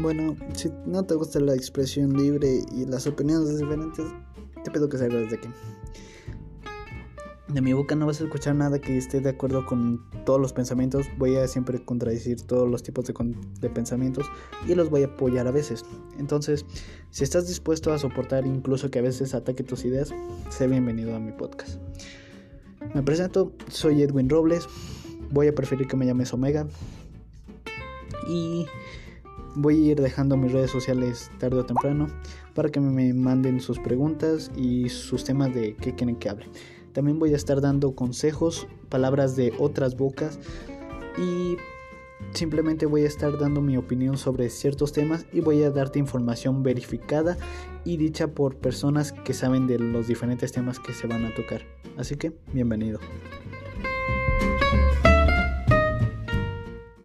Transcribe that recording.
Bueno, si no te gusta la expresión libre y las opiniones diferentes, te pido que salgas de aquí. De mi boca no vas a escuchar nada que esté de acuerdo con todos los pensamientos. Voy a siempre contradecir todos los tipos de, de, pensamientos y los voy a apoyar a veces. Entonces, si estás dispuesto a soportar incluso que a veces ataque tus ideas, sé bienvenido a mi podcast. Me presento, soy Edwin Robles. Voy a preferir que me llames Omega. Y Voy a ir dejando mis redes sociales tarde o temprano para que me manden sus preguntas y sus temas de qué quieren que hable. También voy a estar dando consejos, palabras de otras bocas y simplemente voy a estar dando mi opinión sobre ciertos temas y voy a darte información verificada y dicha por personas que saben de los diferentes temas que se van a tocar. Así que, bienvenido.